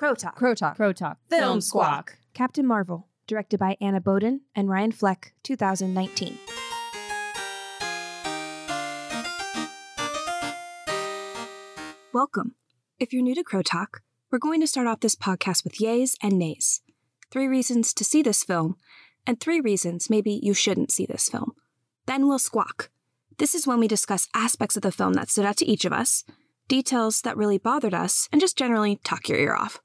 Crow Talk. Crow Talk. Crow Talk. Film Squawk. Captain Marvel, directed by Anna Boden and Ryan Fleck, 2019. Welcome. If you're new to Crow Talk, we're going to start off this podcast with yays and nays. Three reasons to see this film, and three reasons maybe you shouldn't see this film. Then we'll squawk. This is when we discuss aspects of the film that stood out to each of us, details that really bothered us, and just generally talk your ear off.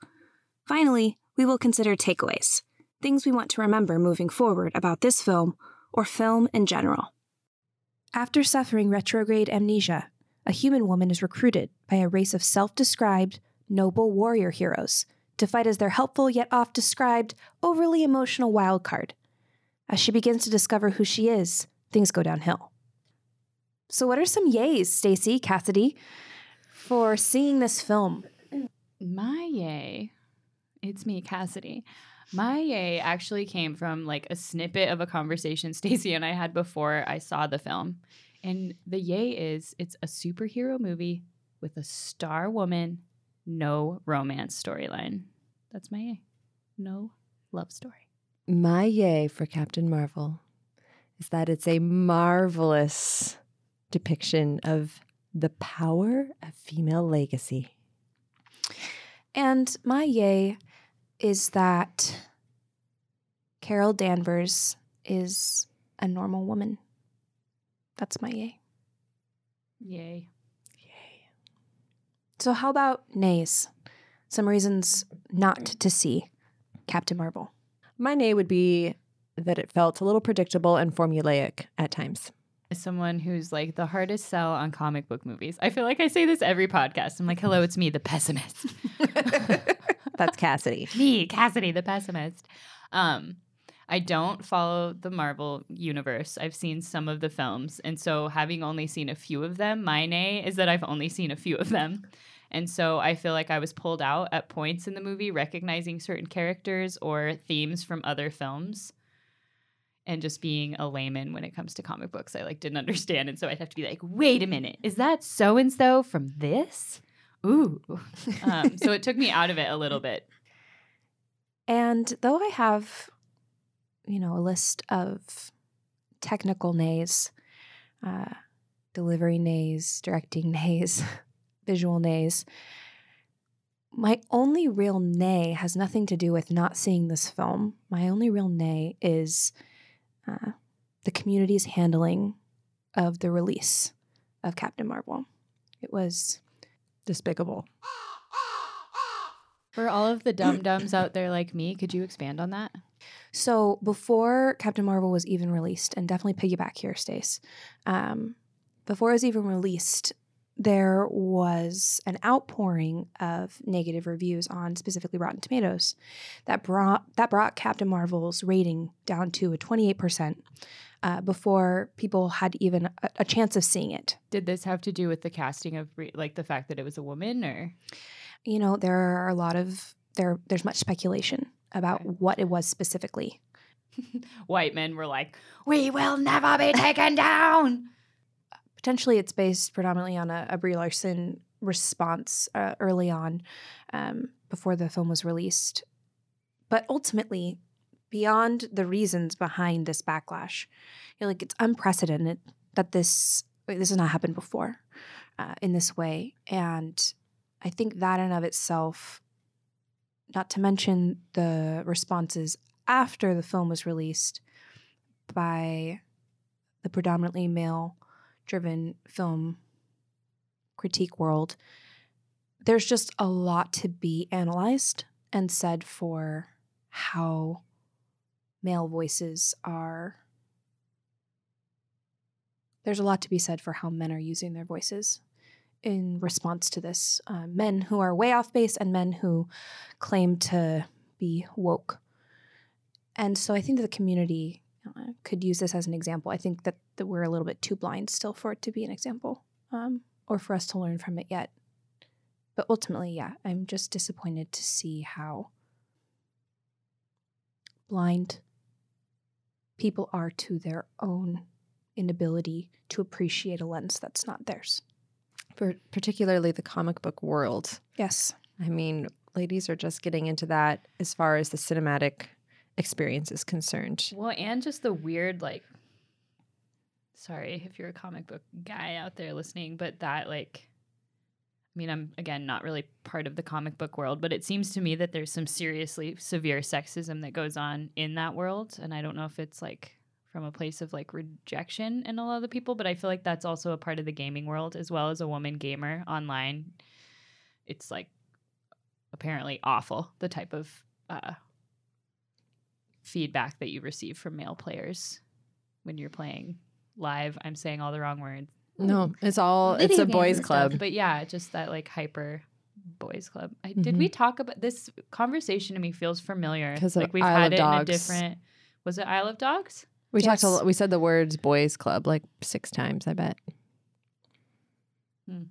Finally, we will consider takeaways, things we want to remember moving forward about this film or film in general. After suffering retrograde amnesia, a human woman is recruited by a race of self described, noble warrior heroes to fight as their helpful yet oft described, overly emotional wild card. As she begins to discover who she is, things go downhill. So, what are some yays, Stacy, Cassidy, for seeing this film? My yay, it's me, Cassidy. My yay actually came from like a snippet of a conversation Stacey and I had before I saw the film. And the yay is it's a superhero movie with a star woman, no romance storyline. That's my yay. No love story. My yay for Captain Marvel is that it's a marvelous depiction of the power of female legacy. And my yay is that Carol Danvers is a normal woman. That's my yay. Yay. Yay. So, how about nays? Some reasons not to see Captain Marvel. My nay would be that it felt a little predictable and formulaic at times. As someone who's like the hardest sell on comic book movies, I feel like I say this every podcast. I'm like, hello, it's me, the pessimist. That's Cassidy. me, Cassidy, the pessimist. Um, I don't follow the Marvel universe. I've seen some of the films. And so, having only seen a few of them, my nay is that I've only seen a few of them. And so, I feel like I was pulled out at points in the movie, recognizing certain characters or themes from other films. And just being a layman when it comes to comic books, I like didn't understand. And so I'd have to be like, wait a minute, is that so and so from this? Ooh. Um, so it took me out of it a little bit. And though I have, you know, a list of technical nays, uh, delivery nays, directing nays, visual nays, my only real nay has nothing to do with not seeing this film. My only real nay is uh, the community's handling of the release of Captain Marvel. It was Despicable. For all of the dum dums out there like me, could you expand on that? So before Captain Marvel was even released, and definitely piggyback here, Stace, um, before it was even released, there was an outpouring of negative reviews on specifically Rotten Tomatoes that brought that brought Captain Marvel's rating down to a 28% uh, before people had even a, a chance of seeing it. Did this have to do with the casting of re- like the fact that it was a woman or You know, there are a lot of there there's much speculation about Okay. what it was specifically. white men were like, "We will never be taken down." Potentially it's based predominantly on a, a Brie Larson response uh, early on um, before the film was released. But ultimately, beyond the reasons behind this backlash, you know, like it's unprecedented that this this has not happened before uh, in this way, and I think that in of itself, not to mention the responses after the film was released by the predominantly male driven film critique world, there's just a lot to be analyzed and said for how male voices are. There's a lot to be said for how men are using their voices in response to this. Uh, men who are way off base and men who claim to be woke. And so I think that the community uh, could use this as an example. I think that, that we're a little bit too blind still for it to be an example um, or for us to learn from it yet. But ultimately, yeah, I'm just disappointed to see how blind people are to their own inability to appreciate a lens that's not theirs. For particularly the comic book world. Yes. I mean, ladies are just getting into that as far as the cinematic experience is concerned. Well, and just the weird like sorry if you're a comic book guy out there listening, but that like I mean, I'm again not really part of the comic book world, but it seems to me that there's some seriously severe sexism that goes on in that world, and I don't know if it's like from a place of like rejection in a lot of the people, but I feel like that's also a part of the gaming world as well as a woman gamer online. It's like apparently awful the type of uh, feedback that you receive from male players when you're playing live. I'm saying all the wrong words. No, it's all Video it's a boys club. stuff, but yeah, just that like hyper boys club. I, Did we mm-hmm. talk about this conversation? To me, feels familiar 'Cause of like we've Isle had of it in a different. Was it Isle of Dogs? we talked a lot, we said the words boys club like six times, I bet. Hmm.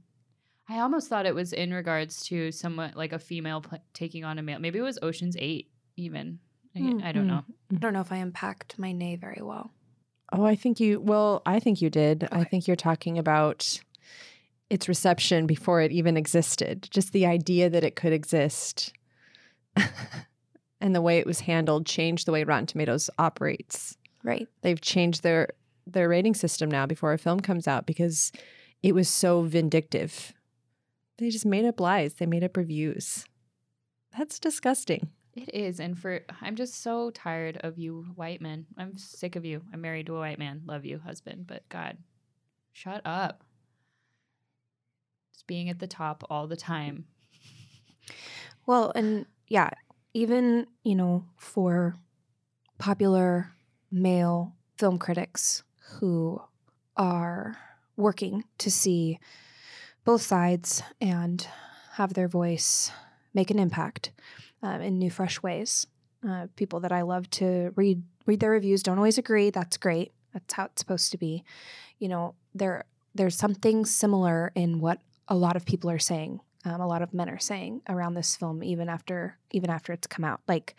I almost thought it was in regards to somewhat like a female pl- taking on a male. Maybe it was Ocean's Eight, even. I, Hmm. I don't mm-hmm. know. Mm-hmm. I don't know if I unpacked my nay very well. Oh, I think you well, I think you did. I think you're talking about its reception before it even existed. Just the idea that it could exist and the way it was handled changed the way Rotten Tomatoes operates. Right. They've changed their their rating system now before a film comes out because it was so vindictive. They just made up lies. They made up reviews. That's disgusting. It is, and for I'm just so tired of you white men. I'm sick of you. I'm married to a white man. Love you, husband, but God, shut up. Just being at the top all the time. Well, and yeah, even, you know, for popular male film critics who are working to see both sides and have their voice make an impact uh, in new, fresh ways. Uh, people that I love to read read their reviews don't always agree. That's great. That's how it's supposed to be. You know, there there's something similar in what a lot of people are saying um, a lot of men are saying around this film even after even after it's come out like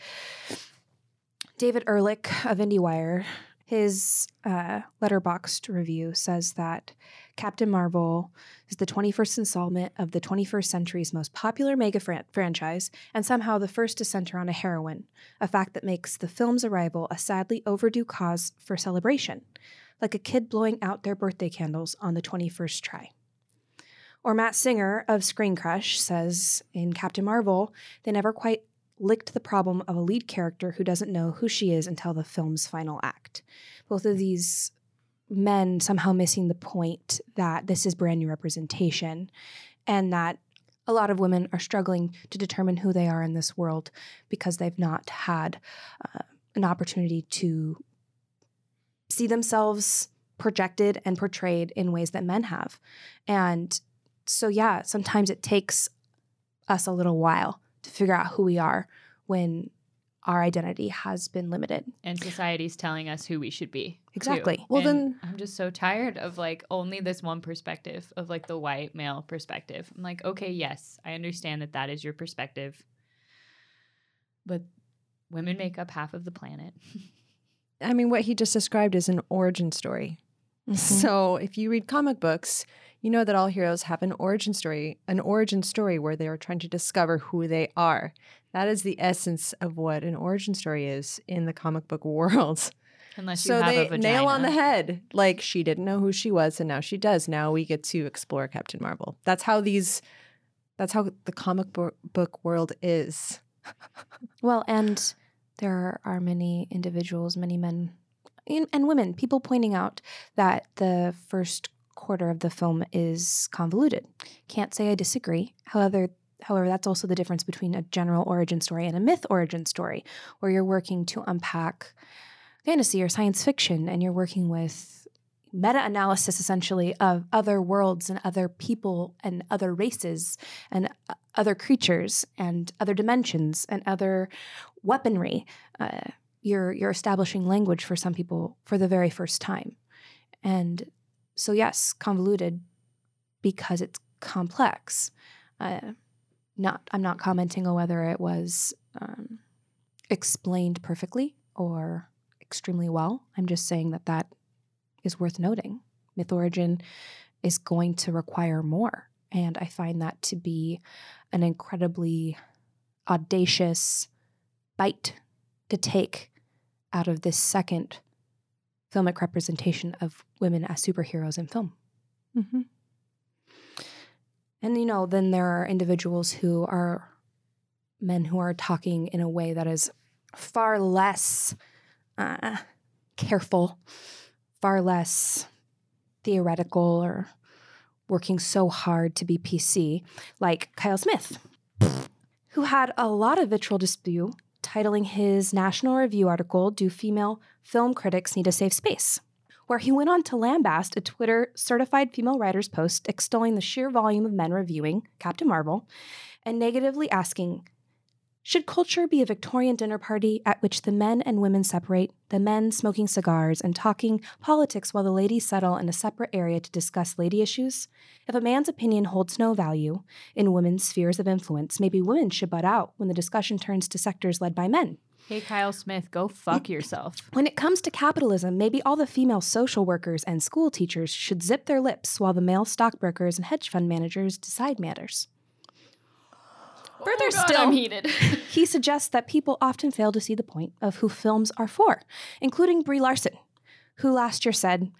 david ehrlich of indiewire his uh, Letterboxd review says that captain marvel is the 21st installment of the 21st century's most popular mega fran- franchise and somehow the first to center on a heroine a fact that makes the film's arrival a sadly overdue cause for celebration like a kid blowing out their birthday candles on the 21st try or Matt Singer of Screen Crush says in Captain Marvel, they never quite licked the problem of a lead character who doesn't know who she is until the film's final act. Both of these men somehow missing the point that this is brand new representation and that a lot of women are struggling to determine who they are in this world because they've not had uh, an opportunity to see themselves projected and portrayed in ways that men have. And so yeah, sometimes it takes us a little while to figure out who we are when our identity has been limited. And society's telling us who we should be. too. Exactly. Well, And then- I'm just so tired of like only this one perspective of like the white male perspective. I'm like, okay, yes, I understand that that is your perspective, but women make up half of the planet. I mean, what he just described is an origin story. Mm-hmm. So if you read comic books, you know that all heroes have an origin story, an origin story where they are trying to discover who they are. That is the essence of what an origin story is in the comic book world. Unless you So have a they vagina. nail on the head. Like she didn't know who she was, and now she does. Now we get to explore Captain Marvel. That's how these. That's how the comic bo- book world is. Well, and there are many individuals, many men and and women, people pointing out that the first quarter of the film is convoluted. Can't say I disagree. However, however, that's also the difference between a general origin story and a myth origin story, where you're working to unpack fantasy or science fiction and you're working with meta analysis essentially of other worlds and other people and other races and other creatures and other dimensions and other weaponry. Uh, you're you're establishing language for some people for the very first time, and so yes, convoluted because it's complex. Uh, not I'm not commenting on whether it was um, explained perfectly or extremely well. I'm just saying that that is worth noting. Myth origin is going to require more, and I find that to be an incredibly audacious bite to take out of this second filmic representation of women as superheroes in film. Mm-hmm. And, you know, then there are individuals who are men who are talking in a way that is far less uh, careful, far less theoretical or working so hard to be PC, like Kyle Smith, who had a lot of vitriol to spew, titling his National Review article, Do Female Film Critics Need a Safe Space? where he went on to lambast a Twitter certified female writer's post extolling the sheer volume of men reviewing Captain Marvel and negatively asking, should culture be a Victorian dinner party at which the men and women separate, the men smoking cigars and talking politics while the ladies settle in a separate area to discuss lady issues? If a man's opinion holds no value in women's spheres of influence, maybe women should butt out when the discussion turns to sectors led by men. Hey, Kyle Smith, go fuck yourself. When it comes to capitalism, maybe all the female social workers and school teachers should zip their lips while the male stockbrokers and hedge fund managers decide matters. Further Oh God, still, I'm heated. he suggests that people often fail to see the point of who films are for, including Brie Larson, who last year said,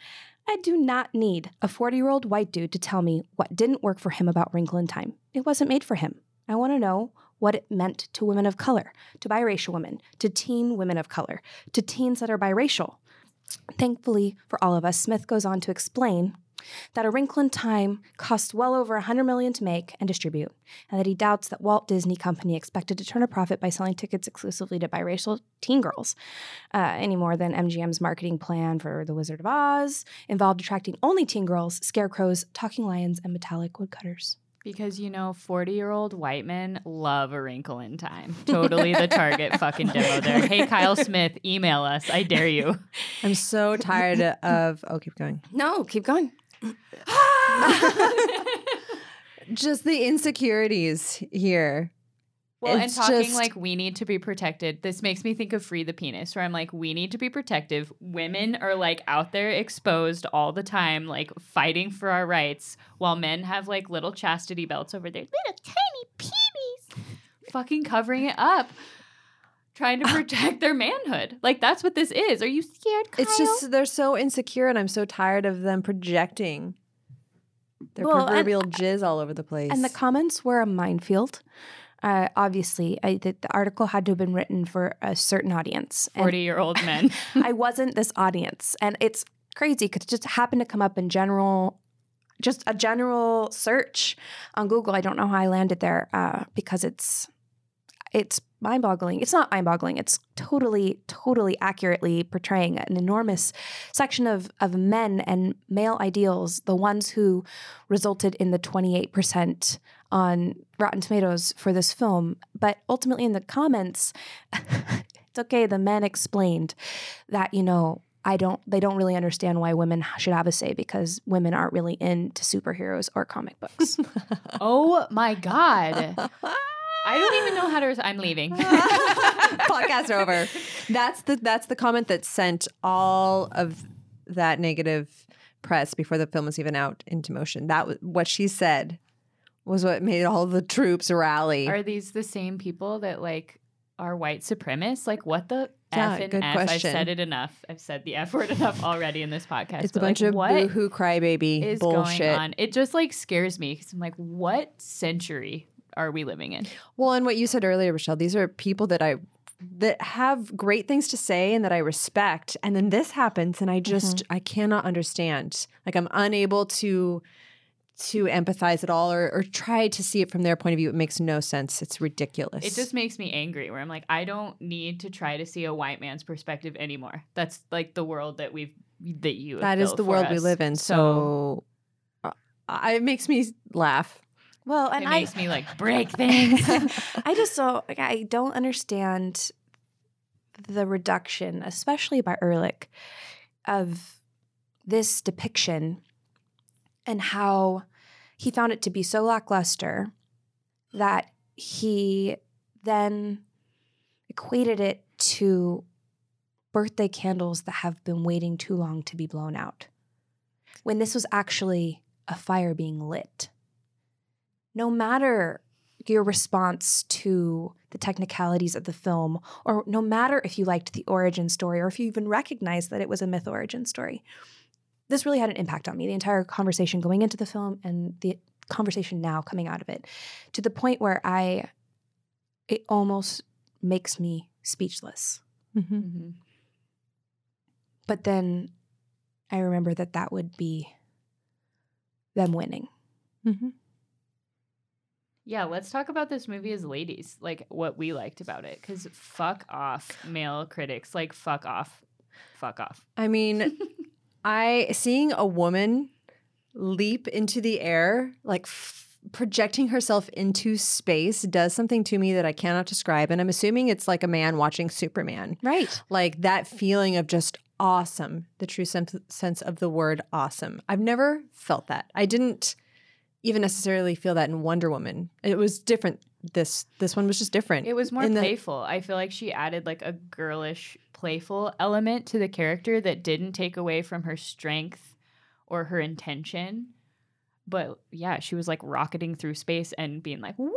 I do not need a 40 year old white dude to tell me what didn't work for him about Wrinkle in Time. It wasn't made for him. I want to know what it meant to women of color, to biracial women, to teen women of color, to teens that are biracial. Thankfully for all of us, Smith goes on to explain that A Wrinkle in Time cost well over 100 million to make and distribute, and that he doubts that Walt Disney Company expected to turn a profit by selling tickets exclusively to biracial teen girls, uh, any more than MGM's marketing plan for The Wizard of Oz involved attracting only teen girls, scarecrows, talking lions, and metallic woodcutters. Because you know, 40 year old white men love a wrinkle in time. Totally the target fucking demo there. Hey, Kyle Smith, email us. I dare you. I'm so tired of. Oh, keep going. No, keep going. Just the insecurities here. Well, It's and talking just- like we need to be protected. This makes me think of Free the Penis, where I'm like, we need to be protective. Women are like out there exposed all the time, like fighting for our rights, while men have like little chastity belts over their little tiny peepees, fucking covering it up, trying to protect their manhood. Like that's what this is. Are you scared? Kyle? It's just they're so insecure, and I'm so tired of them projecting their Well, and- proverbial jizz all over the place. And the comments were a minefield. Uh, obviously, I, the, the article had to have been written for a certain audience. Forty-year-old men. I wasn't this audience. And it's crazy because it just happened to come up in general, just a general search on Google. I don't know how I landed there uh, because it's it's mind-boggling. It's not mind-boggling. It's totally, totally accurately portraying an enormous section of of men and male ideals, the ones who resulted in the 28% on Rotten Tomatoes for this film. But ultimately in the comments, it's okay, the men explained that, you know, I don't they don't really understand why women should have a say because women aren't really into superheroes or comic books. oh my God. I don't even know how to. Res- I'm leaving. podcast over. That's the that's the comment that sent all of that negative press before the film was even out into motion. That was what she said was what made all the troops rally. Are these the same people that like are white supremacists? Like what the Yeah, F and good F? I've said it enough. I've said the F word enough already in this podcast. it's a bunch like, of what boohoo crybaby is bullshit. going on? It just like scares me because I'm like, what century are we living in? Well, and what you said earlier, Rochelle, these are people that I that have great things to say and that I respect. And then this happens and I just I cannot understand. Like I'm unable to to empathize at all or, or try to see it from their point of view. It makes no sense. It's ridiculous. It just makes me angry where I'm like, I don't need to try to see a white man's perspective anymore. That's like the world that we've that you that is the world we live in. So, uh, it makes me laugh. Well, it and I makes me like break things. I just don't like I don't understand the reduction, especially by Ehrlich, of this depiction and how he found it to be so lackluster that he then equated it to birthday candles that have been waiting too long to be blown out. When this was actually a fire being lit. No matter your response to the technicalities of the film, or no matter if you liked the origin story or if you even recognized that it was a myth origin story. This really had an impact on me, the entire conversation going into the film and the conversation now coming out of it, to the point where I, it almost makes me speechless. Mm-hmm. Mhm. But then I remember that that would be them winning. Mm-hmm. Yeah, let's talk about this movie as ladies, like what we liked about it. Because fuck off, male critics. Like, fuck off. Fuck off. I mean, I seeing a woman leap into the air, like f- projecting herself into space, does something to me that I cannot describe. And I'm assuming it's like a man watching Superman. Right. Like that feeling of just awesome, the true sense, sense of the word awesome. I've never felt that. I didn't even necessarily feel that in Wonder Woman. It was different. This this one was just different. It was more In the- playful. I feel like she added like a girlish, playful element to the character that didn't take away from her strength or her intention. But yeah, she was like rocketing through space and being like, "Whoa!"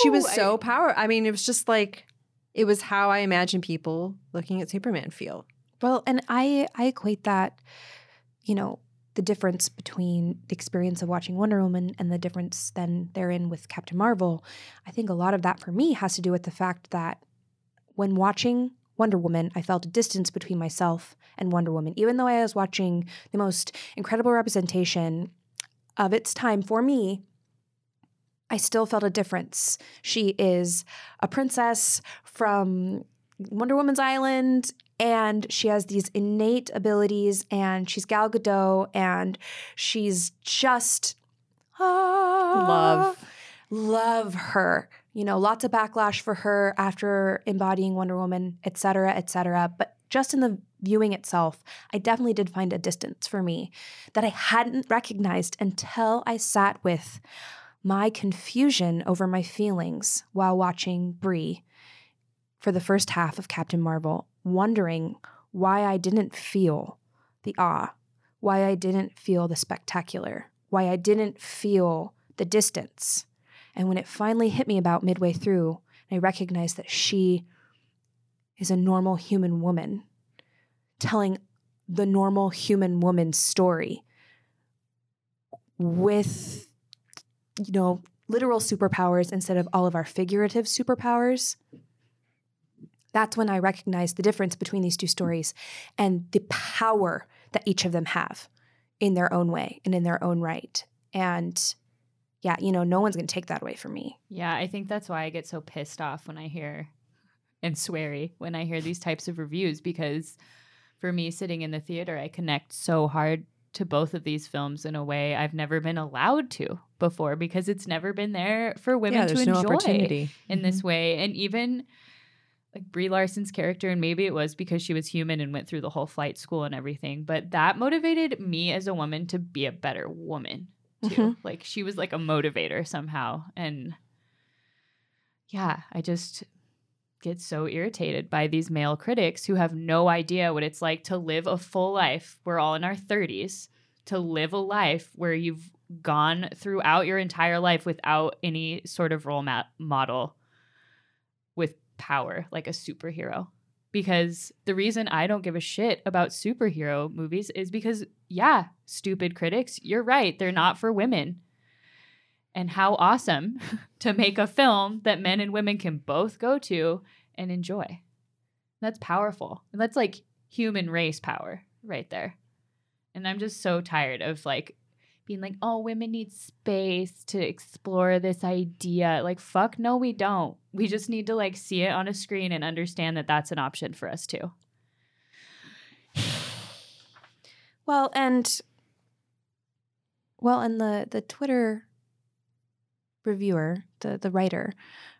she was I- so power. I mean, it was just like it was how I imagine people looking at Superman feel. Well, and I I equate that, you know, the difference between the experience of watching Wonder Woman and the difference then therein with Captain Marvel. I think a lot of that for me has to do with the fact that when watching Wonder Woman, I felt a distance between myself and Wonder Woman, even though I was watching the most incredible representation of its time for me. I still felt a difference. She is a princess from Wonder Woman's Island, and she has these innate abilities, and she's Gal Gadot, and she's just ah, Love. love her. You know, lots of backlash for her after embodying Wonder Woman, et cetera, et cetera. But just in the viewing itself, I definitely did find a distance for me that I hadn't recognized until I sat with my confusion over my feelings while watching Brie for the first half of Captain Marvel, wondering why I didn't feel the awe, why I didn't feel the spectacular, why I didn't feel the distance. And when it finally hit me about midway through, I recognized that she is a normal human woman telling the normal human woman's story with you know, literal superpowers instead of all of our figurative superpowers. That's when I recognized the difference between these two stories and the power that each of them have in their own way and in their own right. And yeah, you know, no one's going to take that away from me. Yeah, I think that's why I get so pissed off when I hear and sweary when I hear these types of reviews because for me sitting in the theater, I connect so hard to both of these films in a way I've never been allowed to before because it's never been there for women yeah, to enjoy no opportunity in this mm-hmm. way. And even like Brie Larson's character, and maybe it was because she was human and went through the whole flight school and everything, but that motivated me as a woman to be a better woman too. Mhm. Like she was like a motivator somehow. And yeah, I just get so irritated by these male critics who have no idea what it's like to live a full life. We're all in our 30s to live a life where you've gone throughout your entire life without any sort of role ma- model with power like a superhero. Because the reason I don't give a shit about superhero movies is because, yeah, stupid critics, you're right. They're not for women. And how awesome to make a film that men and women can both go to and enjoy. That's powerful. That's like human race power right there. And I'm just so tired of like being like, oh, women need space to explore this idea. Like, fuck, no, we don't. We just need to like see it on a screen and understand that that's an option for us too. Well, and well, and the the Twitter reviewer, the the writer,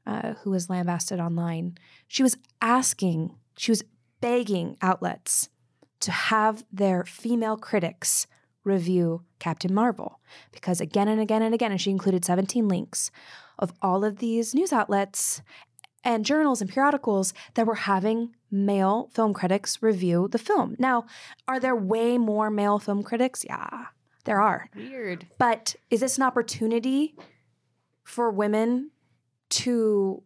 uh, who was lambasted online, she was asking, she was begging outlets to have their female critics review Captain Marvel because again and again and again, and she included 17 links of all of these news outlets and journals and periodicals that were having male film critics review the film. Now, are there way more male film critics? Yeah, there are. Weird. But is this an opportunity for women to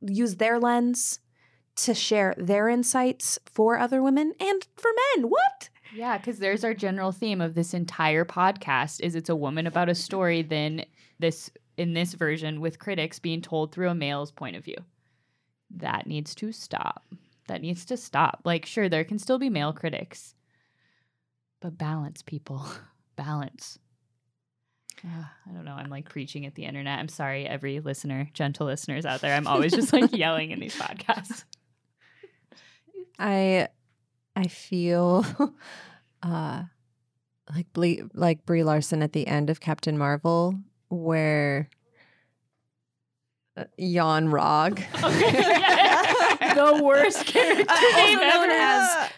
use their lens to share their insights for other women and for men. What? Yeah, because there's our general theme of this entire podcast is it's a woman about a story, then this in this version with critics being told through a male's point of view. That needs to stop. That needs to stop. Like, sure, there can still be male critics. But balance, people. balance. Ugh, I don't know. I'm like preaching at the internet. I'm sorry, every listener, gentle listeners out there. I'm always just like yelling in these podcasts. I I feel uh like Brie, like Brie Larson at the end of Captain Marvel where uh, Jan Rog the worst character Also name known ever. as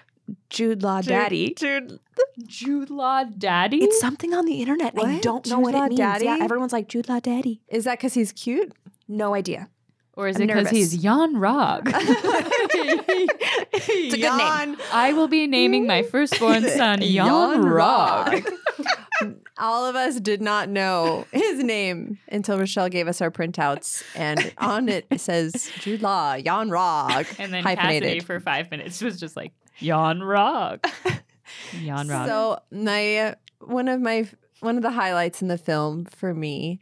Jude Law Daddy. Jude, Jude Law Daddy. It's something on the internet. I don't know what Law it means. Daddy? Yeah, everyone's like Jude Law Daddy. Is that because he's cute? No idea. Or is I'm it because he's. Jan Rog? it's a good name. I will be naming my firstborn son Jan Rog. All of us did not know his name until Rochelle gave us our printouts, and on it says Jude Law, Jan Rog, And then Cassidy for five minutes was just like Jan Rog. Jan Rog. So my one of my one of the highlights in the film for me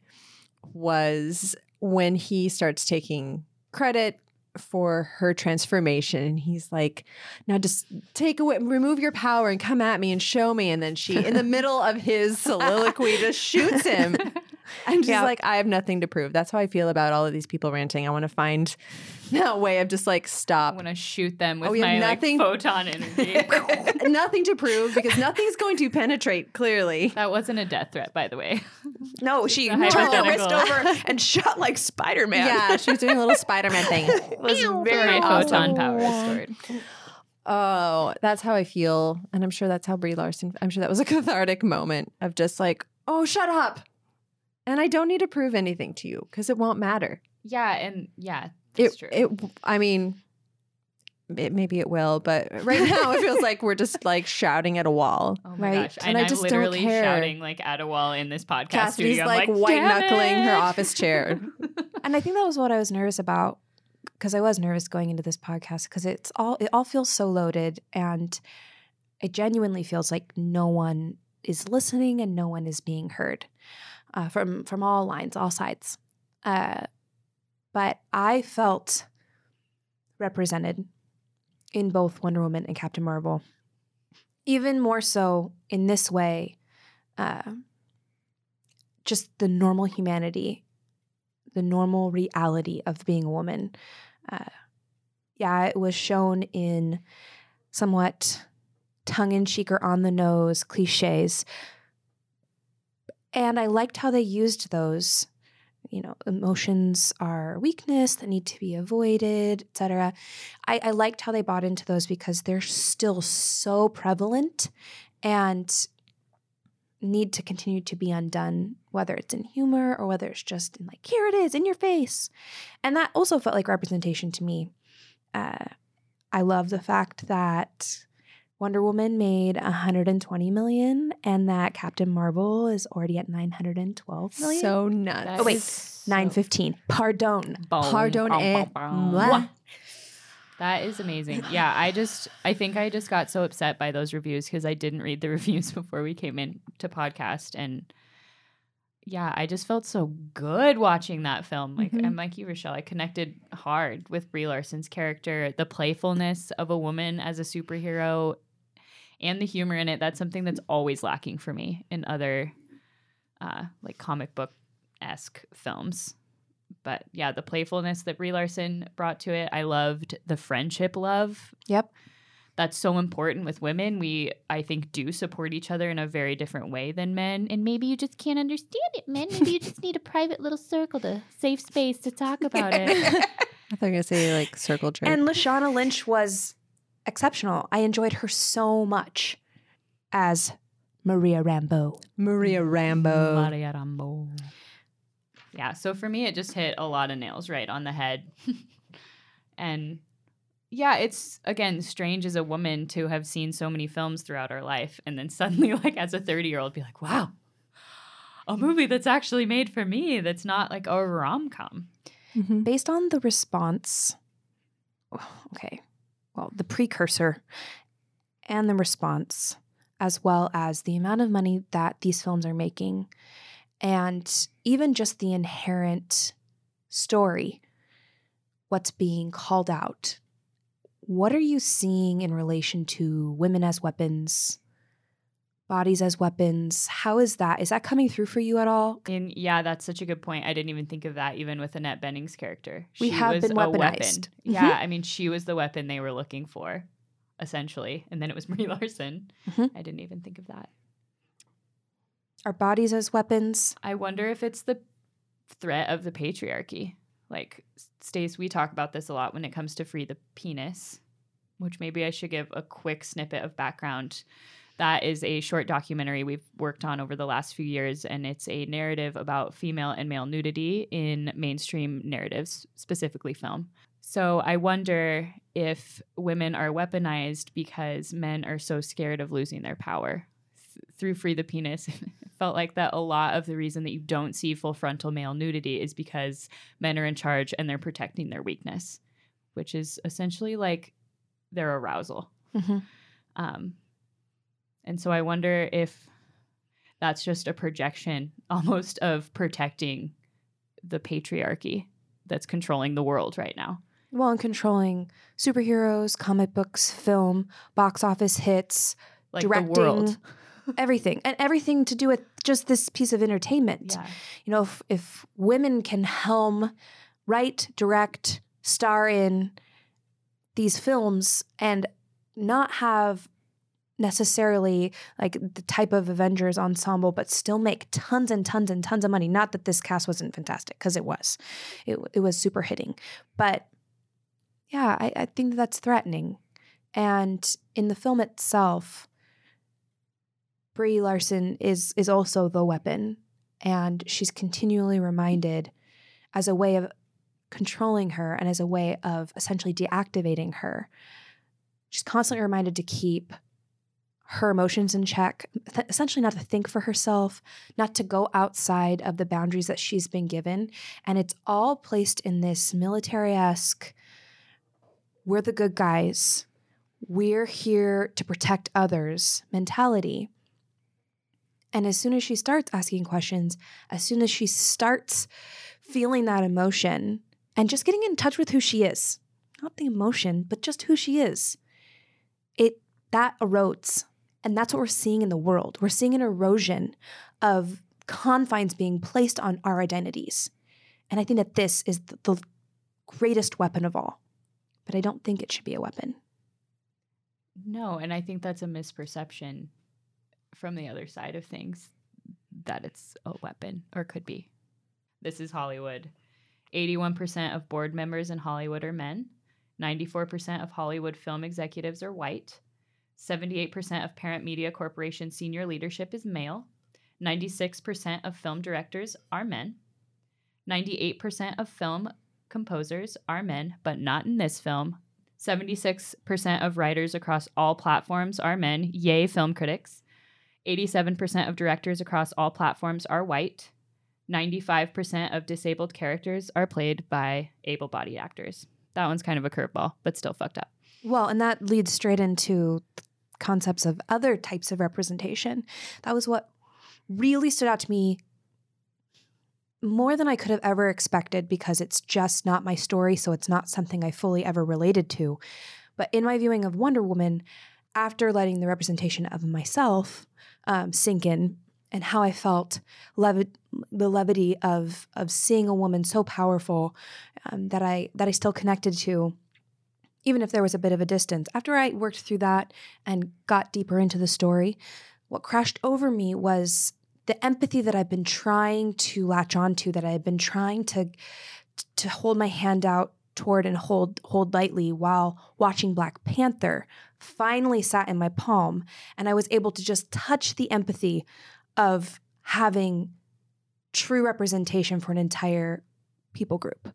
was when he starts taking credit for her transformation and he's like now just take away remove your power and come at me and show me. And then she in the middle of his soliloquy just shoots him and she's Yeah. like i have nothing to prove that's how i feel about all of these people ranting i want to find that way of just like stop. I want to shoot them with Oh, my like, nothing- photon energy. nothing to prove because nothing's going to penetrate clearly that wasn't a death threat, by the way. No, she turned her wrist over and shot like Spider Man. Yeah, she was doing a little Spider-Man thing. it was very awesome. photon power restored. Oh, that's how I feel, and I'm sure that's how Brie Larson. I'm sure that was a cathartic moment of just like, oh, shut up, and I don't need to prove anything to you because it won't matter. Yeah, and yeah, that's It, true. it. I mean, it, maybe it will, but right now it feels like we're just like shouting at a wall. Oh my Right. gosh. And And, I I'm just don't literally care. shouting like at a wall in this podcast Cassidy's studio. I'm like, like, white "Damn knuckling her office chair. And I think that was what I was nervous about because I was nervous going into this podcast because it's all it all feels so loaded and it genuinely feels like no one is listening and no one is being heard uh, from from all lines, all sides. Uh, but I felt represented in both Wonder Woman and Captain Marvel, even more so in this way. Uh, just the normal humanity the normal reality of being a woman. Uh, yeah, it was shown in somewhat tongue in cheek or on the nose cliches. And I liked how they used those. You know, emotions are weakness that need to be avoided, etc. I, I liked how they bought into those because they're still so prevalent and need to continue to be undone, whether it's in humor or whether it's just in like, here it is in your face. And that also felt like representation to me. Uh, I love the fact that Wonder Woman made 120 million and that Captain Marvel is already at 912 million. so nuts. That Oh, wait. is so- 915. Pardon. Boom, Pardon boom, boom, boom. That is amazing. Yeah, I just I think I just got so upset by those reviews because I didn't read the reviews before we came in to podcast and yeah, I just felt so good watching that film. Like Mhm. I'm like you, Rochelle. I connected hard with Brie Larson's character, the playfulness of a woman as a superhero, and the humor in it. That's something that's always lacking for me in other uh, like comic book esque films. But yeah, the playfulness that Brie Larson brought to it, I loved the friendship love. Yep. That's so important with women. We, I think, do support each other in a very different way than men. And maybe you just can't understand it, men. Maybe you just need a private little circle to safe space to talk about it. I thought you were gonna say like circle jerk. And Lashana Lynch was exceptional. I enjoyed her so much as Maria Rambeau. Maria Rambo. Maria Rambo. Yeah, so for me, it just hit a lot of nails right on the head. and yeah, it's again strange as a woman to have seen so many films throughout our life and then suddenly, like as a 30 year old, be like, wow, a movie that's actually made for me that's not like a rom com. Mhm. Based on the response, okay, well, the precursor and the response, as well as the amount of money that these films are making, and even just the inherent story, what's being called out. What are you seeing in relation to women as weapons, bodies as weapons? How is that? Is that coming through for you at all? And yeah, that's such a good point. I didn't even think of that even with Annette Bening's character. We have been a weapon. weaponized. Yeah. I mean, she was the weapon they were looking for, essentially. And then it was Marie Larson. Mhm. I didn't even think of that. Are bodies as weapons? I wonder if it's the threat of the patriarchy. Like, Stace, we talk about this a lot when it comes to free the penis, which maybe I should give a quick snippet of background. That is a short documentary we've worked on over the last few years, and it's a narrative about female and male nudity in mainstream narratives, specifically film. So I wonder if women are weaponized because men are so scared of losing their power. Th- through Free the Penis, felt like that a lot of the reason that you don't see full frontal male nudity is because men are in charge and they're protecting their weakness, which is essentially like their arousal. Mhm. Um, and so I wonder if that's just a projection almost of protecting the patriarchy that's controlling the world right now. Well, and controlling superheroes, comic books, film, box office hits, Like directing, the world. everything, and everything to do with just this piece of entertainment. Yeah. You know, if, if women can helm, write, direct, star in these films and not have necessarily like the type of Avengers ensemble, but still make tons and tons and tons of money. Not that this cast wasn't fantastic, because it was. It, it was super hitting. But yeah, I, I think that's threatening. And in the film itself, Brie Larson is is also the weapon, and she's continually reminded as a way of controlling her and as a way of essentially deactivating her. She's constantly reminded to keep her emotions in check, th- essentially not to think for herself, not to go outside of the boundaries that she's been given. And it's all placed in this military esque, we're the good guys, we're here to protect others mentality. And as soon as she starts asking questions, as soon as she starts feeling that emotion and just getting in touch with who she is, not the emotion, but just who she is, it that erodes. And that's what we're seeing in the world. We're seeing an erosion of confines being placed on our identities. And I think that this is the, greatest weapon of all. But I don't think it should be a weapon. No, and I think that's a misperception from the other side of things that it's a weapon or could be. This is Hollywood. 81% of board members in Hollywood are men. 94% of Hollywood film executives are white. 78% of Parent Media Corporation senior leadership is male. 96% of film directors are men. 98% of film composers are men, but not in this film. 76% of writers across all platforms are men, yay, film critics. 87% of directors across all platforms are white. 95% of disabled characters are played by able bodied actors. That one's kind of a curveball, but still fucked up. Well, and that leads straight into concepts of other types of representation. That was what really stood out to me more than I could have ever expected because it's just not my story, so it's not something I fully ever related to. But in my viewing of Wonder Woman, after letting the representation of myself um, sink in and how I felt levi- the levity of of seeing a woman so powerful um, that I that I still connected to, even if there was a bit of a distance. After I worked through that and got deeper into the story, what crashed over me was the empathy that I've been trying to latch onto, that I've been trying to to hold my hand out toward and hold hold lightly while watching Black Panther finally sat in my palm and I was able to just touch the empathy of having true representation for an entire people group.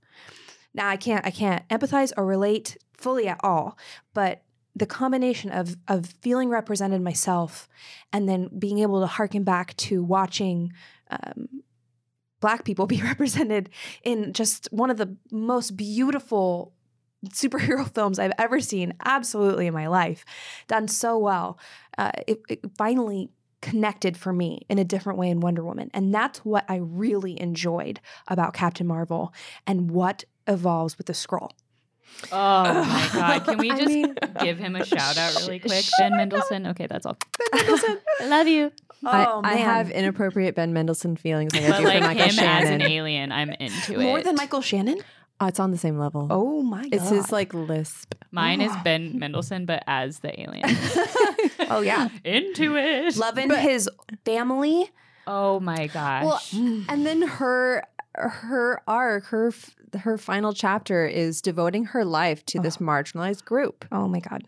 Now I can't I can't empathize or relate fully at all, but the combination of of feeling represented myself and then being able to harken back to watching um, black people be represented in just one of the most beautiful superhero films I've ever seen, absolutely in my life, done so well. Uh, it, it finally connected for me in a different way in Wonder Woman. And that's what I really enjoyed about Captain Marvel and what evolves with the Skrull. Oh my god! Can we I just mean- give him a shout out really quick? Sh- Ben oh Mendelsohn. Okay, that's all. Ben Mendelsohn. I love you. I, Oh, I man. have inappropriate Ben Mendelsohn feelings like I But do for like Michael him as an alien, I'm into more it. than Michael Shannon. oh, it's on the same level. Oh my god! it's his like lisp. Mine is Oh. Ben Mendelsohn, but as the alien. Oh, yeah. into it. loving But- his family. Oh my gosh. Well. And then her her arc, her her final chapter is devoting her life to this marginalized group. Oh my god.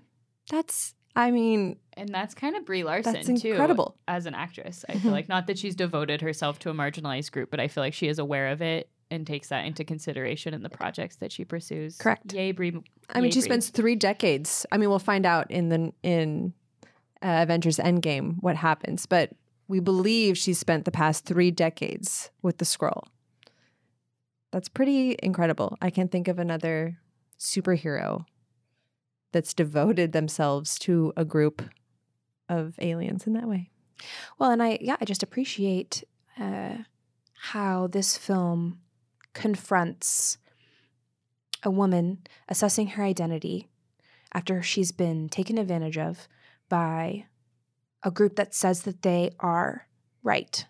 That's I mean, and that's kind of Brie Larson that's too. incredible. as an actress. I feel Mhm. like not that she's devoted herself to a marginalized group, but I feel like she is aware of it and takes that into consideration in the projects that she pursues. Correct. Yay, Brie. I mean, she Brie. spends three decades. I mean, we'll find out in the in uh, Avengers Endgame what happens, but we believe she spent the past three decades with the Skrull. That's pretty incredible. I can't think of another superhero that's devoted themselves to a group of aliens in that way. Well, and I yeah, I just appreciate uh, how this film confronts a woman assessing her identity after she's been taken advantage of by a group that says that they are right.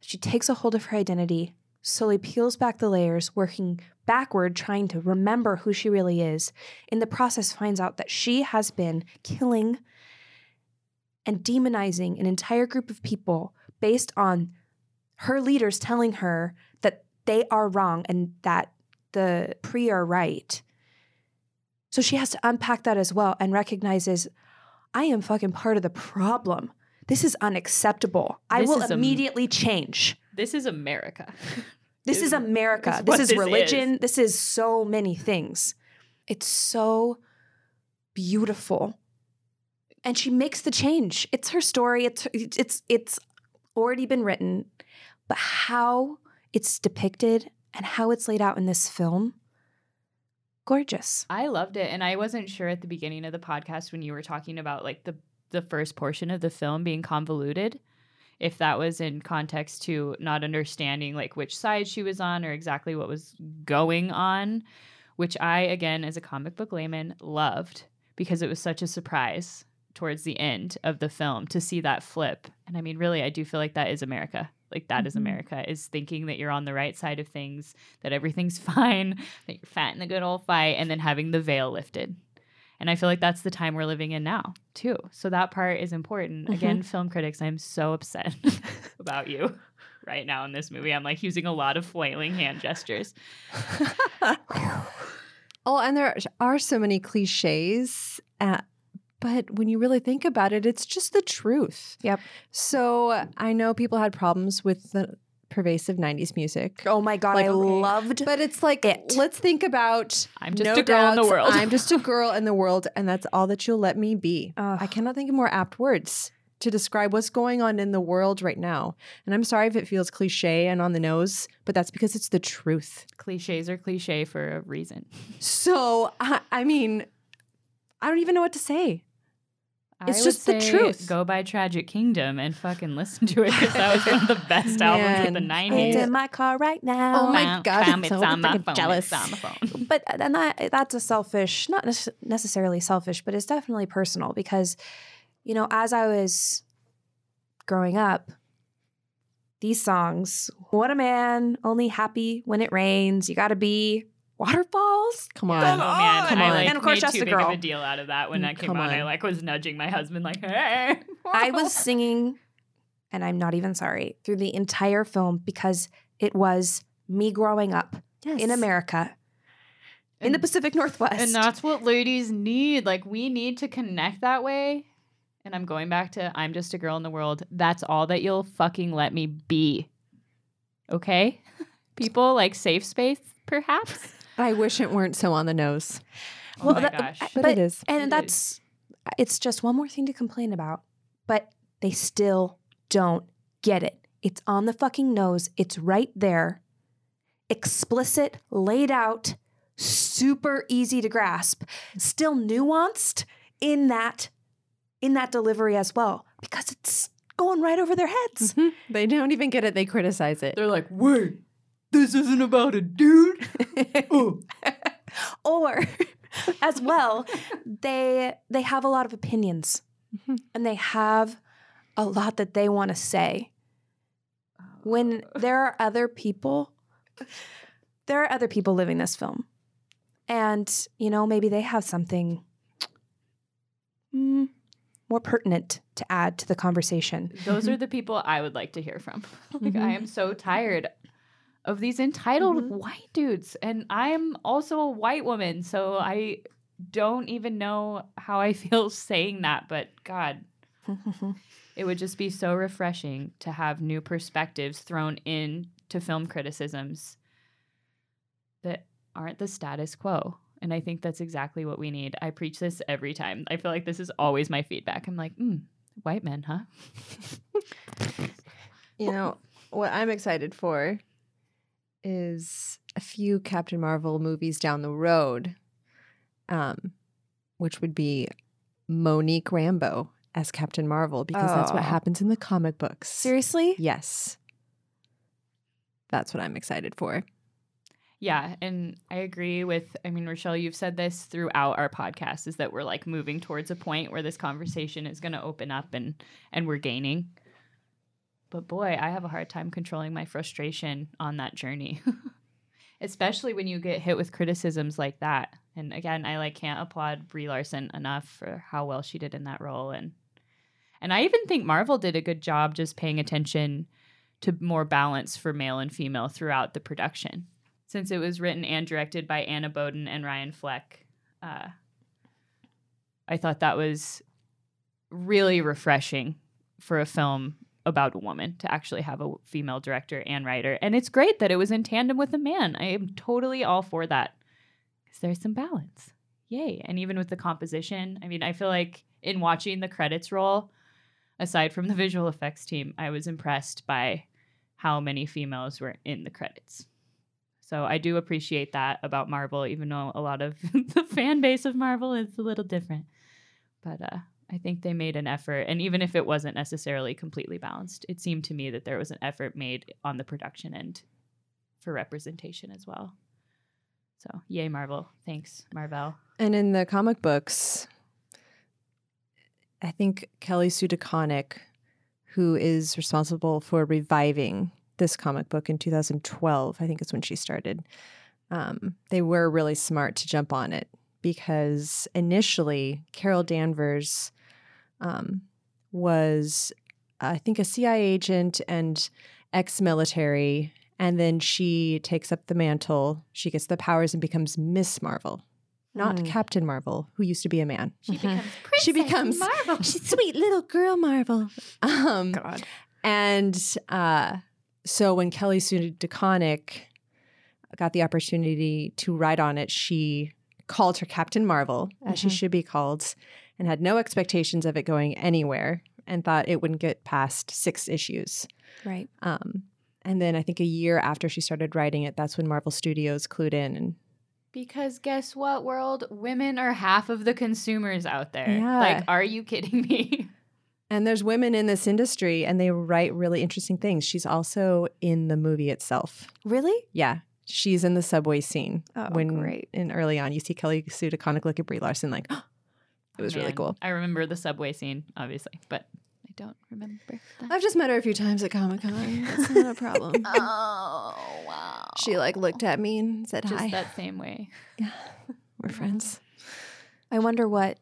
She takes a hold of her identity, slowly peels back the layers, working backward, trying to remember who she really is. In the process, finds out that she has been killing and demonizing an entire group of people based on her leaders telling her that they are wrong and that the Kree are right. So she has to unpack that as well and recognizes I am fucking part of the problem. This is unacceptable. I will immediately change. This is America. This is is- America. is This is this religion. This is so many things. It's so beautiful. And she makes the change. It's her story. It's it's it's already been written, but how it's depicted and how it's laid out in this film gorgeous. I loved it, and I wasn't sure at the beginning of the podcast when you were talking about like the the first portion of the film being convoluted, if that was in context to not understanding like which side she was on or exactly what was going on, which I again as a comic book layman loved because it was such a surprise towards the end of the film to see that flip. And I mean, really, I do feel like that is America. Like that is Mhm. America is thinking that you're on the right side of things, that everything's fine, that you're fat in the good old fight, and then having the veil lifted. And I feel like that's the time we're living in now, too. So that part is important. Mhm. Again, film critics, I'm so upset about you right now in this movie. I'm like using a lot of flailing hand gestures. Oh, and there are so many cliches, uh, but when you really think about it, it's just the truth. Yep. So I know people had problems with the pervasive 90s music. Oh my god, Like, I okay. loved But it's like, It. let's think about I'm just no a girl in the world. I'm just a girl in the world, and that's all that you'll let me be. Ugh. I cannot think of more apt words to describe what's going on in the world right now. And I'm sorry if it feels cliche and on the nose, but that's because it's the truth. Cliches are cliche for a reason. So, I, I mean, I don't even know what to say. It's I would just the truth. Go by Tragic Kingdom and fucking listen to it because that was one of the best albums of the Man. It's 90s. in my car right now. Oh my God, bam, I'm it's so on my freaking phone, jealous. It's on my phone. but uh, and that that's a selfish not necessarily selfish but it's definitely personal because you know as i was growing up these songs what a man only happy when it rains you gotta be waterfalls Come Oh on. man, Come I on. like And of course, made Just too a big of a deal out of that when Mm, that came come on. I like was nudging my husband like, hey. i was singing and i'm not even sorry through the entire film because it was me growing up Yes. in america in the pacific northwest And that's what ladies need. Like we need to connect that way. And I'm going back to I'm just a girl in the world. That's all that you'll fucking let me be. Okay? People like safe space, perhaps. I wish it weren't so on the nose, Oh Well, my that- gosh. but, But- it is. And It is. that's it's just one more thing to complain about, but they still don't get it. It's on the fucking nose. It's right there. Explicit, laid out, super easy to grasp, still nuanced in that in that delivery as well because it's going right over their heads. Mm-hmm. They don't even get it. They criticize it. They're like, wait, this isn't about a dude. oh. or as well, they they have a lot of opinions Mhm. and they have a lot that they want to say. When there are other people, there are other people living this film. And, you know, maybe they have something mm, more pertinent to add to the conversation. Those are the people I would like to hear from. like, Mhm. I am so tired of these entitled Mhm. white dudes. And I am also a white woman. So I don't even know how I feel saying that. But God, it would just be so refreshing to have new perspectives thrown in to film criticisms that aren't the status quo. And I think that's exactly what we need. I preach this every time. I feel like this is always my feedback. I'm like, mm, white men, huh? You know, what I'm excited for is a few Captain Marvel movies down the road, um, which would be Monique Rambeau as Captain Marvel, because that's what Oh. happens in the comic books. Seriously? Yes. That's what I'm excited for. Yeah, and I agree with I mean Rochelle, you've said this throughout our podcast is that we're like moving towards a point where this conversation is going to open up and and we're gaining. But boy, I have a hard time controlling my frustration on that journey. Especially when you get hit with criticisms like that. And again, I like can't applaud Brie Larson enough for how well she did in that role and and I even think Marvel did a good job just paying attention to more balance for male and female throughout the production since it was written and directed by Anna Boden and Ryan Fleck. Uh, I thought that was really refreshing for a film about a woman to actually have a female director and writer. And it's great that it was in tandem with a man. I am totally all for that because there's some balance. Yay. And even with the composition, I mean, I feel like in watching the credits roll, aside from the visual effects team, I was impressed by how many females were in the credits. So I do appreciate that about Marvel, even though a lot of the fan base of Marvel is a little different. But uh, I think they made an effort, and even if it wasn't necessarily completely balanced, it seemed to me that there was an effort made on the production end for representation as well. So yay, Marvel! Thanks, Marvel. And in the comic books, I think Kelly Sue DeConnick, who is responsible for reviving this comic book in 2012, I think is when she started. Um, they were really smart to jump on it because initially Carol Danvers um, was, I think, a CIA agent and ex military. And then she takes up the mantle. She gets the powers and becomes Miss Marvel, not Mm. Captain Marvel, who used to be a man. She becomes She Princess becomes- Marvel. She's sweet little girl Marvel. Um, God. and uh, so when Kelly Sue DeConnick got the opportunity to write on it, she called her Captain Marvel, as she Mhm. should be called, and had no expectations of it going anywhere and thought it wouldn't get past six issues. Right. Um, and then I think a year after she started writing it, that's when Marvel Studios clued in and Because guess what, world? Women are half of the consumers out there. Yeah. Like, are you kidding me? And there's women in this industry and they write really interesting things. She's also in the movie itself. Really? Yeah. She's in the subway scene Oh, when great. in early on you see Kelly Sue DeConnick look at Brie Larson like it was really cool. I remember the subway scene, obviously, but I don't remember. that. I've just met her a few times at Comic Con. That's not a problem. oh wow! she like looked at me and said just hi. that same way. Yeah, We're friends. I wonder what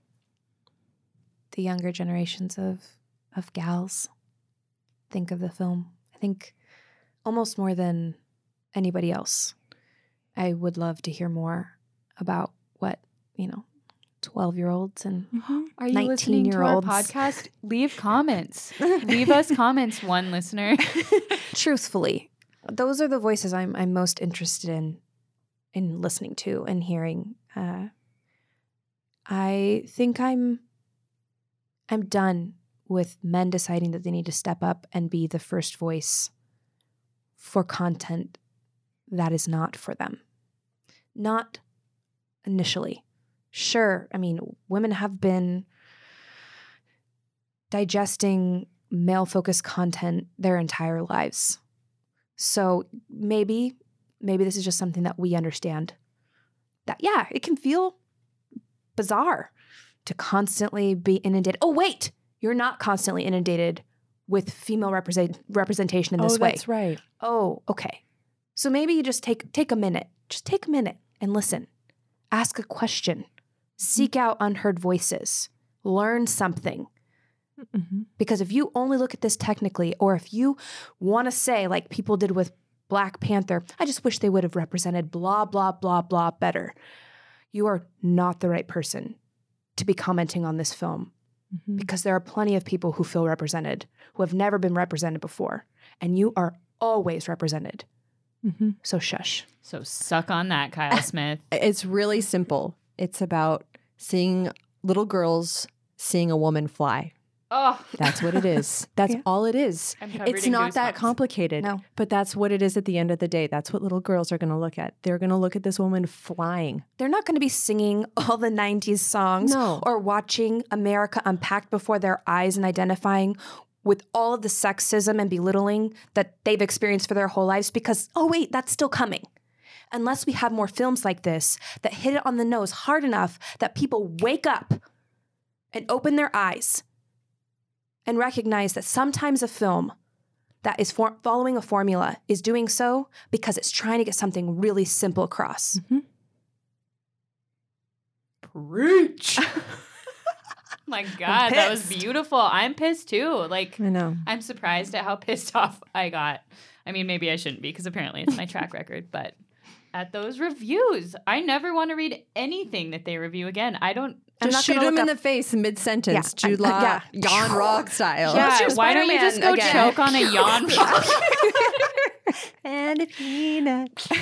the younger generations of of gals think of the film. I think almost more than anybody else. I would love to hear more about what, you know, 12-year-olds and Are you listening to our 19-year-olds. podcast? Leave comments. Leave us comments, one listener. truthfully, those are the voices I'm I'm most interested in in listening to and hearing. Uh, I think I'm I'm done with men deciding that they need to step up and be the first voice for content that is not for them. Not initially. Sure, I mean, women have been digesting male focused content their entire lives. So maybe, maybe this is just something that we understand. That, yeah, it can feel bizarre to constantly be inundated. Oh, wait, you're not constantly inundated with female represent- representation in this oh, way. that's right. Oh, okay. So maybe you just take take a minute. Just take a minute and listen. Ask a question. Seek out unheard voices. Learn something. Mm-hmm. Because if you only look at this technically, or if you want to say, like people did with Black Panther, I just wish they would have represented blah, blah, blah, blah better, you are not the right person to be commenting on this film Mm-hmm. because there are plenty of people who feel represented, who have never been represented before, and you are always represented. Mm-hmm. So shush. So suck on that, Kyle Smith. It's really simple. It's about seeing little girls seeing a woman fly. Oh, That's what it is. That's Yeah. all it is. It's in not that goosebumps. complicated. No. But that's what it is at the end of the day. That's what little girls are going to look at. They're going to look at this woman flying. They're not going to be singing all the 90s songs No. or watching America unpacked before their eyes and identifying with all of the sexism and belittling that they've experienced for their whole lives because, oh, wait, that's still coming. Unless we have more films like this that hit it on the nose hard enough that people wake up and open their eyes and recognize that sometimes a film that is for- following a formula is doing so because it's trying to get something really simple across. Mm-hmm. Preach. my God, that was beautiful. I'm pissed too. Like, I know. I'm surprised at how pissed off I got. I mean, maybe I shouldn't be because apparently it's my track record, but at those reviews, I never want to read anything that they review again. I don't. I'm Just not shoot gonna him in up- the face mid sentence, Yeah, Jude Law, yeah. Yon-Rogg style. Yeah, do why don't you just go again. choke on a Yon-Rogg? and a peanut.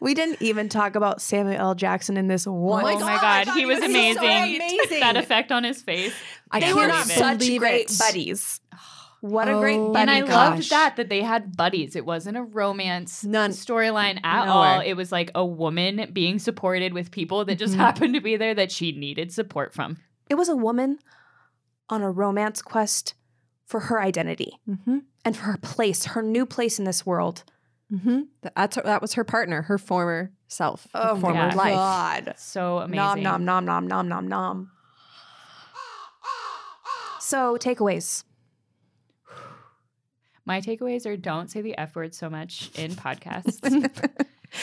We didn't even talk about Samuel L. Jackson in this oh one. oh my god, he was he was amazing. so amazing. That effect on his face. I They Can't were cannot believe such believe great it. buddies. What a great Oh buddy and I my cop. loved that that they had buddies. It wasn't a romance None. storyline at Nowhere. all. It was like a woman being supported with people that just Mhm. happened to be there that she needed support from. It was a woman on a romance quest for her identity Mm-hmm. and for her place, her new place in this world. Mm-hmm. That's her, that was her partner, her former self, her former God. life. God. So amazing. Nom nom nom nom nom nom nom. So takeaways. My takeaways are don't say the F word so much in podcasts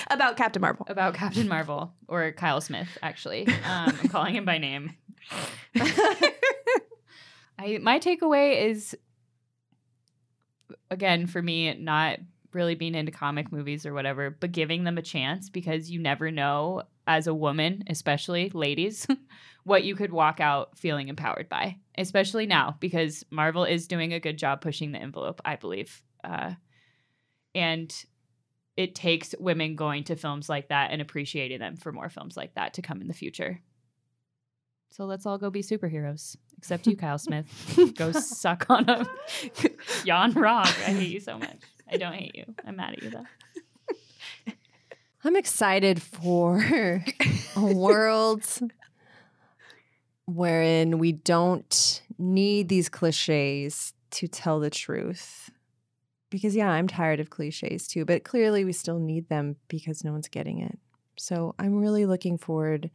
About Captain Marvel. about Captain Marvel or Kyle Smith, actually. Um, I'm calling him by name. I my takeaway is again for me not really being into comic movies or whatever, but giving them a chance because you never know as a woman, especially ladies, what you could walk out feeling empowered by, especially now because Marvel is doing a good job pushing the envelope, I believe. Uh, and it takes women going to films like that and appreciating them for more films like that to come in the future. So let's all go be superheroes, except you, Kyle Smith. Go suck on a Yon-Rogg. I hate you so much. I don't hate you. I'm mad at you though. I'm excited for a world wherein we don't need these cliches to tell the truth. Because, yeah, I'm tired of cliches too, but clearly we still need them because no one's getting it. So I'm really looking forward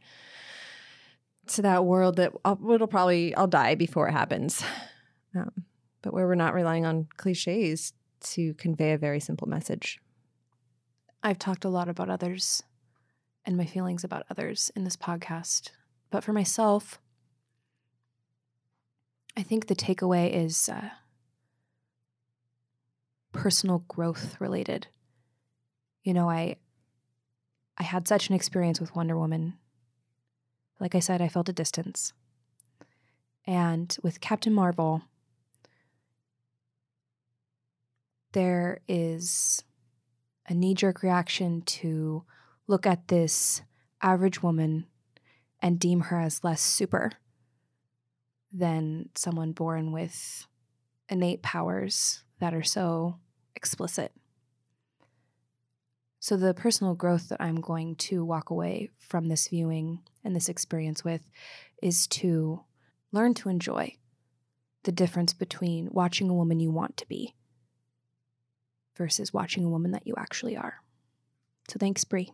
to that world that I'll, it'll probably, I'll die before it happens. Um, but where we're not relying on cliches to convey a very simple message. I've talked a lot about others and my feelings about others in this podcast. But for myself, I think the takeaway is uh, personal growth related. You know, I I had such an experience with Wonder Woman. Like I said, I felt a distance. And with Captain Marvel, there is a knee jerk reaction to look at this average woman and deem her as less super. Than someone born with innate powers that are so explicit. So, the personal growth that I'm going to walk away from this viewing and this experience with is to learn to enjoy the difference between watching a woman you want to be versus watching a woman that you actually are. So, thanks, Brie.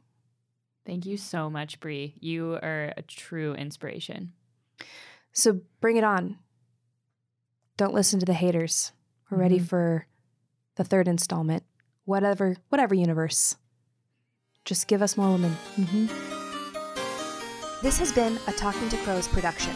Thank you so much, Brie. You are a true inspiration. So, bring it on. Don't listen to the haters. We're ready Mhm. for the third installment. Whatever, whatever universe. Just give us more women. Mm-hmm. This has been a Talking to Crows production.